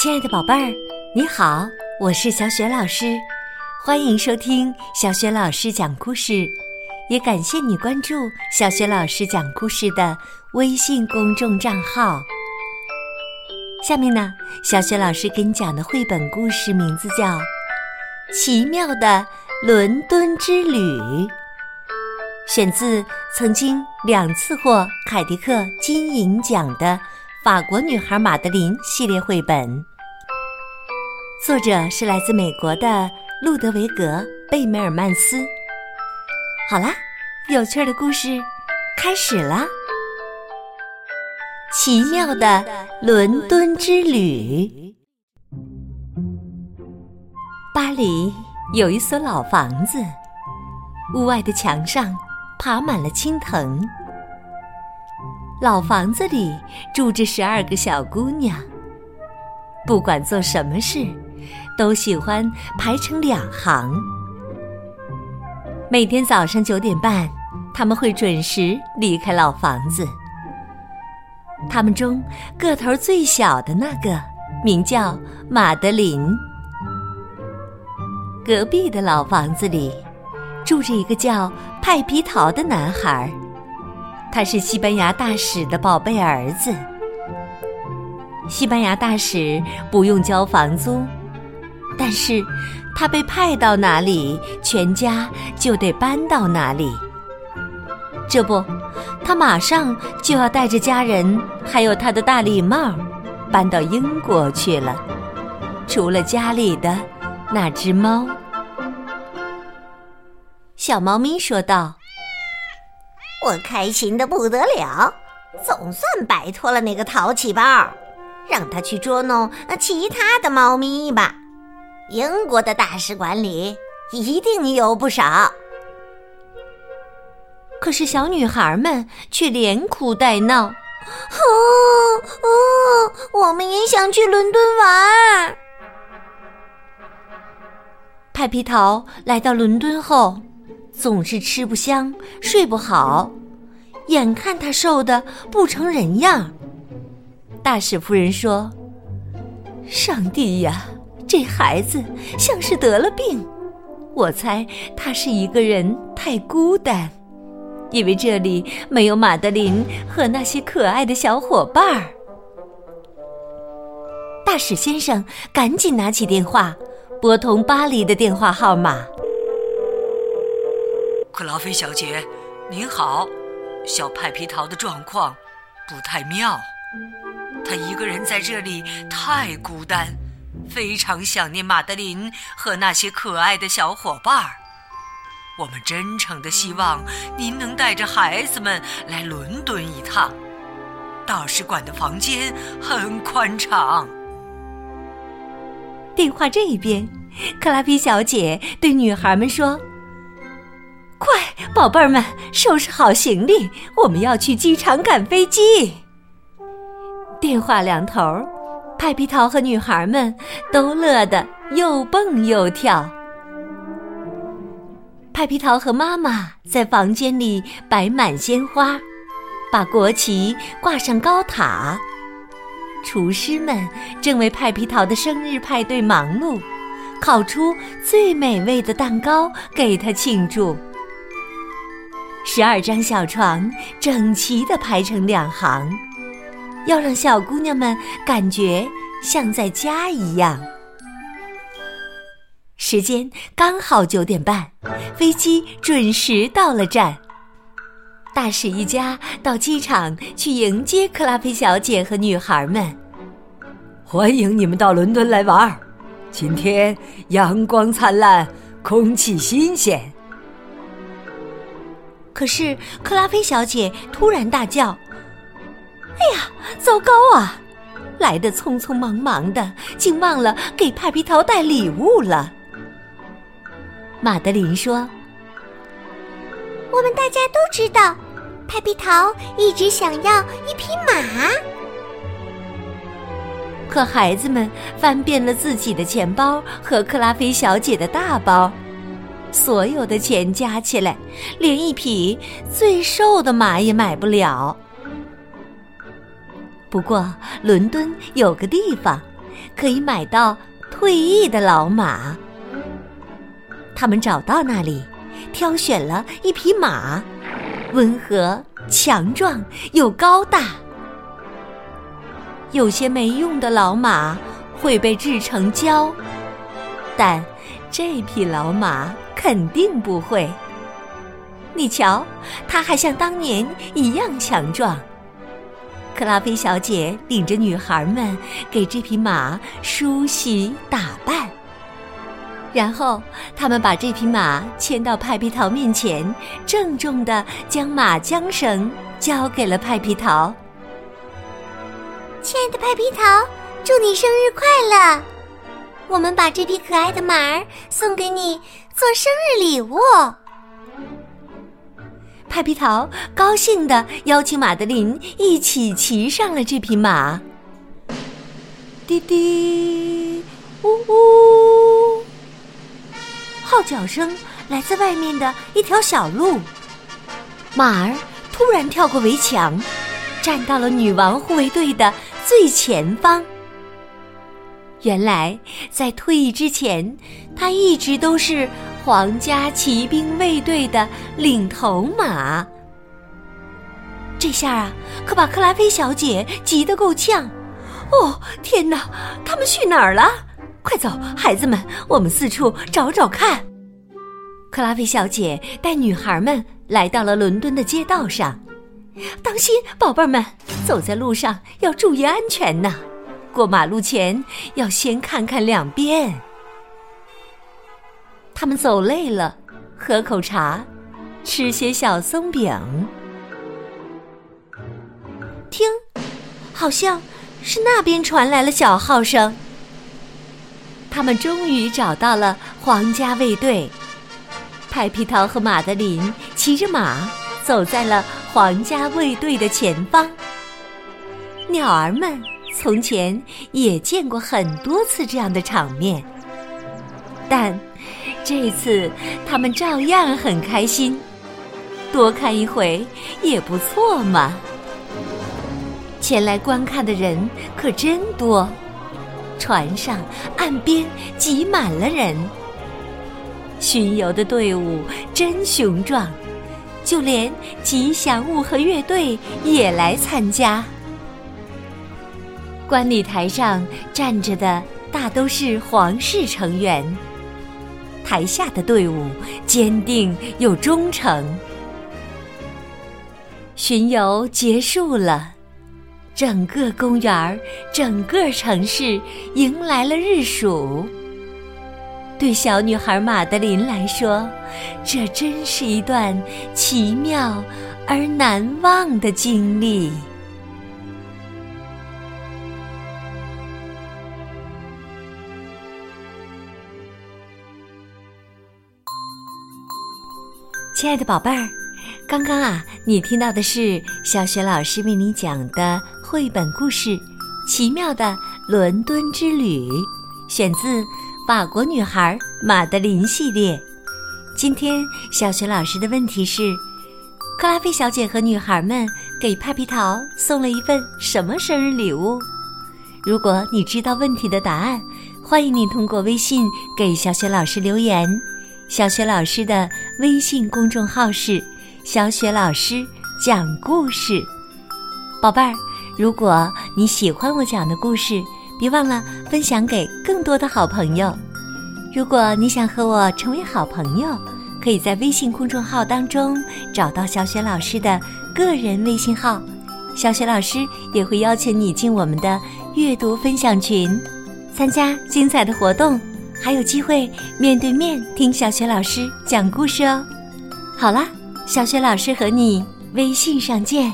亲爱的宝贝儿，你好，我是小雪老师，欢迎收听小雪老师讲故事，也感谢你关注小雪老师讲故事的微信公众账号。下面呢，小雪老师给你讲的绘本故事名字叫《奇妙的伦敦之旅》，选自曾经两次获凯迪克金银奖的。法国女孩马德琳系列绘本，作者是来自美国的路德维格·贝梅尔曼斯。好啦，有趣的故事开始了。奇妙的伦敦之旅。巴黎有一所老房子，屋外的墙上爬满了青藤。老房子里住着十二个小姑娘，不管做什么事，都喜欢排成两行。每天早上九点半，他们会准时离开老房子。他们中个头最小的那个名叫马德琳。隔壁的老房子里住着一个叫派皮桃的男孩。他是西班牙大使的宝贝儿子。西班牙大使不用交房租，但是他被派到哪里，全家就得搬到哪里。这不，他马上就要带着家人，还有他的大礼帽，搬到英国去了。除了家里的那只猫，小猫咪说道。我开心的不得了，总算摆脱了那个淘气包，让他去捉弄其他的猫咪吧。英国的大使馆里一定有不少。可是小女孩们却连哭带闹，哦哦，我们也想去伦敦玩。派皮桃来到伦敦后。总是吃不香，睡不好，眼看他瘦的不成人样。大使夫人说：“上帝呀，这孩子像是得了病。我猜他是一个人太孤单，因为这里没有马德琳和那些可爱的小伙伴儿。”大使先生赶紧拿起电话，拨通巴黎的电话号码。克劳菲小姐，您好。小派皮桃的状况不太妙，他一个人在这里太孤单，非常想念马德琳和那些可爱的小伙伴儿。我们真诚的希望您能带着孩子们来伦敦一趟。大使馆的房间很宽敞。电话这一边，克拉菲小姐对女孩们说。快，宝贝儿们，收拾好行李，我们要去机场赶飞机。电话两头，派皮桃和女孩们都乐得又蹦又跳。派皮桃和妈妈在房间里摆满鲜花，把国旗挂上高塔。厨师们正为派皮桃的生日派对忙碌，烤出最美味的蛋糕给他庆祝。十二张小床整齐地排成两行，要让小姑娘们感觉像在家一样。时间刚好九点半，飞机准时到了站。大使一家到机场去迎接克拉菲小姐和女孩们。欢迎你们到伦敦来玩儿，今天阳光灿烂，空气新鲜。可是克拉菲小姐突然大叫：“哎呀，糟糕啊！来的匆匆忙忙的，竟忘了给派皮桃带礼物了。”马德琳说：“我们大家都知道，派皮桃一直想要一匹马。可孩子们翻遍了自己的钱包和克拉菲小姐的大包。”所有的钱加起来，连一匹最瘦的马也买不了。不过，伦敦有个地方，可以买到退役的老马。他们找到那里，挑选了一匹马，温和、强壮又高大。有些没用的老马会被制成胶，但这匹老马肯定不会。你瞧，它还像当年一样强壮。克拉菲小姐领着女孩们给这匹马梳洗打扮，然后他们把这匹马牵到派皮桃面前，郑重地将马缰绳交给了派皮桃。亲爱的派皮桃，祝你生日快乐！我们把这匹可爱的马儿送给你做生日礼物。派皮桃高兴地邀请马德琳一起骑上了这匹马。滴滴，呜呜，号角声来自外面的一条小路。马儿突然跳过围墙，站到了女王护卫队的最前方。原来，在退役之前，他一直都是皇家骑兵卫队的领头马。这下啊，可把克拉菲小姐急得够呛。哦，天哪，他们去哪儿了？快走，孩子们，我们四处找找看。克拉菲小姐带女孩们来到了伦敦的街道上，当心，宝贝儿们，走在路上要注意安全呢。过马路前要先看看两边。他们走累了，喝口茶，吃些小松饼。听，好像是那边传来了小号声。他们终于找到了皇家卫队。派皮桃和马德琳骑着马走在了皇家卫队的前方。鸟儿们。从前也见过很多次这样的场面，但这次他们照样很开心。多看一回也不错嘛。前来观看的人可真多，船上、岸边挤满了人。巡游的队伍真雄壮，就连吉祥物和乐队也来参加。观礼台上站着的大都是皇室成员，台下的队伍坚定又忠诚。巡游结束了，整个公园儿、整个城市迎来了日曙。对小女孩玛德琳来说，这真是一段奇妙而难忘的经历。亲爱的宝贝儿，刚刚啊，你听到的是小雪老师为你讲的绘本故事《奇妙的伦敦之旅》，选自《法国女孩玛德琳》系列。今天小雪老师的问题是：克拉菲小姐和女孩们给派皮桃送了一份什么生日礼物？如果你知道问题的答案，欢迎你通过微信给小雪老师留言。小雪老师的微信公众号是“小雪老师讲故事”，宝贝儿，如果你喜欢我讲的故事，别忘了分享给更多的好朋友。如果你想和我成为好朋友，可以在微信公众号当中找到小雪老师的个人微信号，小雪老师也会邀请你进我们的阅读分享群，参加精彩的活动。还有机会面对面听小雪老师讲故事哦。好啦，小雪老师和你微信上见。